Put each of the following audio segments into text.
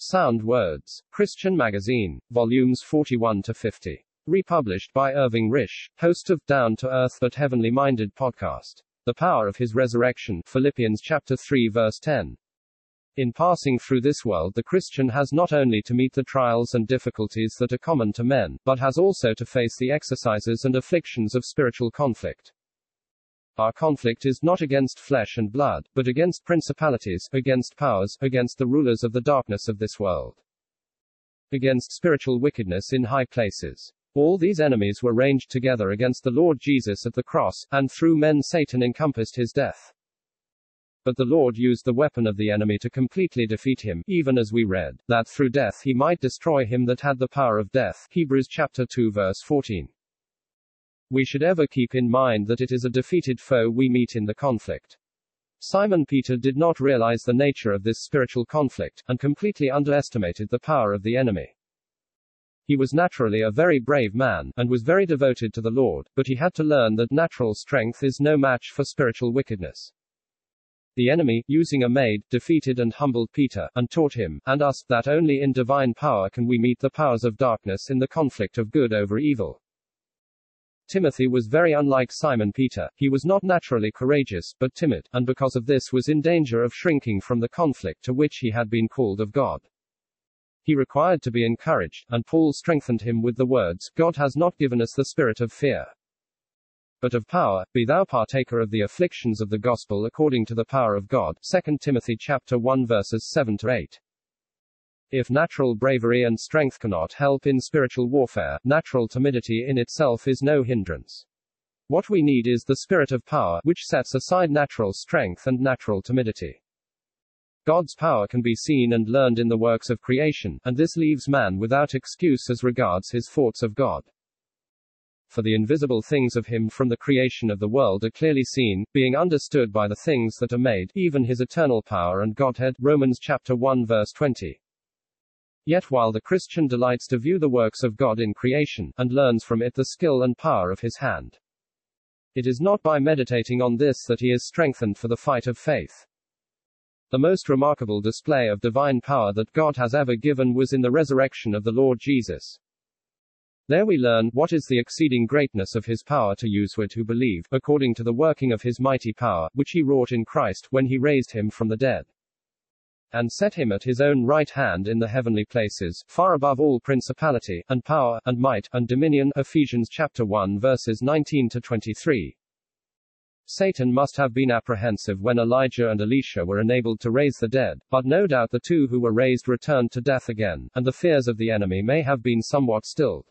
Sound Words. Christian Magazine. Volumes 41 to 50. Republished by Irving Risch, host of Down to Earth but Heavenly Minded podcast. The power of his resurrection. Philippians chapter 3 verse 10. In passing through this world, the Christian has not only to meet the trials and difficulties that are common to men, but has also to face the exercises and afflictions of spiritual conflict. Our conflict is not against flesh and blood, but against principalities, against powers, against the rulers of the darkness of this world, against spiritual wickedness in high places. All these enemies were ranged together against the Lord Jesus at the cross, and through men Satan encompassed his death. But the Lord used the weapon of the enemy to completely defeat him, even as we read, that through death he might destroy him that had the power of death. Hebrews chapter 2 verse 14. We should ever keep in mind that it is a defeated foe we meet in the conflict. Simon Peter did not realize the nature of this spiritual conflict, and completely underestimated the power of the enemy. He was naturally a very brave man, and was very devoted to the Lord, but he had to learn that natural strength is no match for spiritual wickedness. The enemy, using a maid, defeated and humbled Peter, and taught him, and us, that only in divine power can we meet the powers of darkness in the conflict of good over evil. Timothy was very unlike Simon Peter. He was not naturally courageous, but timid, and because of this was in danger of shrinking from the conflict to which he had been called of God. He required to be encouraged, and Paul strengthened him with the words, God has not given us the spirit of fear, but of power, be thou partaker of the afflictions of the gospel according to the power of God. 2 Timothy chapter 1 verses 7 to 8. If natural bravery and strength cannot help in spiritual warfare, natural timidity in itself is no hindrance. What we need is the spirit of power, which sets aside natural strength and natural timidity. God's power can be seen and learned in the works of creation, and this leaves man without excuse as regards his thoughts of God. For the invisible things of him from the creation of the world are clearly seen, being understood by the things that are made, even his eternal power and Godhead. Romans chapter 1 verse 20. Yet while the Christian delights to view the works of God in creation, and learns from it the skill and power of his hand, it is not by meditating on this that he is strengthened for the fight of faith. The most remarkable display of divine power that God has ever given was in the resurrection of the Lord Jesus. There we learn what is the exceeding greatness of his power to usward who believe, according to the working of his mighty power, which he wrought in Christ when he raised him from the dead and set him at his own right hand in the heavenly places, far above all principality, and power, and might, and dominion. Ephesians chapter 1 verses 19 to 23. Satan must have been apprehensive when Elijah and Elisha were enabled to raise the dead, but no doubt the two who were raised returned to death again, and the fears of the enemy may have been somewhat stilled.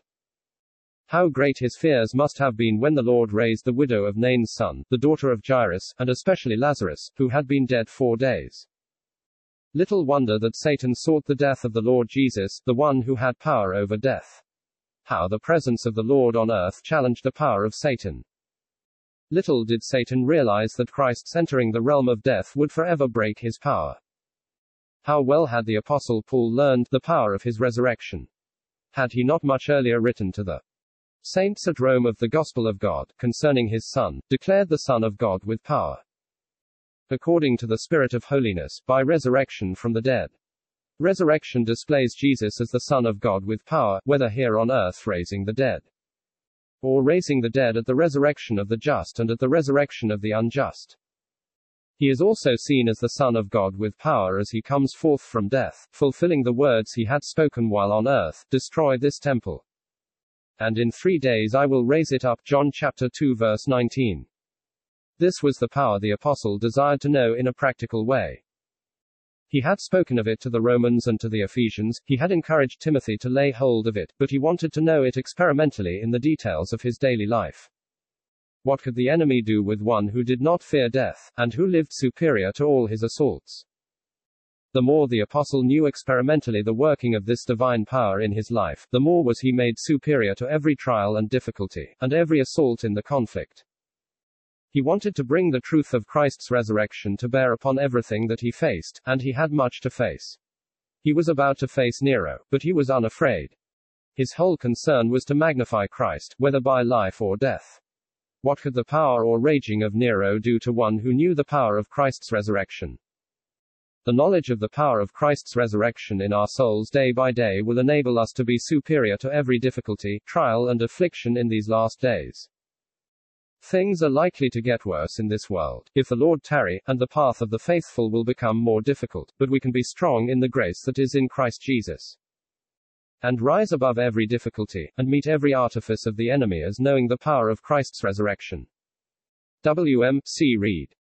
How great his fears must have been when the Lord raised the widow of Nain's son, the daughter of Jairus, and especially Lazarus, who had been dead four days. Little wonder that Satan sought the death of the Lord Jesus, the one who had power over death. How the presence of the Lord on earth challenged the power of Satan. Little did Satan realize that Christ's entering the realm of death would forever break his power. How well had the Apostle Paul learned the power of his resurrection? Had he not much earlier written to the saints at Rome of the gospel of God, concerning his Son, declared the Son of God with power according to the Spirit of holiness, by resurrection from the dead. Resurrection displays Jesus as the Son of God with power, whether here on earth raising the dead, or raising the dead at the resurrection of the just and at the resurrection of the unjust. He is also seen as the Son of God with power as he comes forth from death, fulfilling the words he had spoken while on earth Destroy this temple. And in three days I will raise it up. John chapter 2 verse 19. This was the power the apostle desired to know in a practical way. He had spoken of it to the Romans and to the Ephesians, he had encouraged Timothy to lay hold of it, but he wanted to know it experimentally in the details of his daily life. What could the enemy do with one who did not fear death, and who lived superior to all his assaults? The more the apostle knew experimentally the working of this divine power in his life, the more was he made superior to every trial and difficulty, and every assault in the conflict. He wanted to bring the truth of Christ's resurrection to bear upon everything that he faced, and he had much to face. He was about to face Nero, but he was unafraid. His whole concern was to magnify Christ, whether by life or death. What could the power or raging of Nero do to one who knew the power of Christ's resurrection? The knowledge of the power of Christ's resurrection in our souls day by day will enable us to be superior to every difficulty, trial, and affliction in these last days. Things are likely to get worse in this world, if the Lord tarry, and the path of the faithful will become more difficult, but we can be strong in the grace that is in Christ Jesus. And rise above every difficulty, and meet every artifice of the enemy as knowing the power of Christ's resurrection. W. M. C. Reed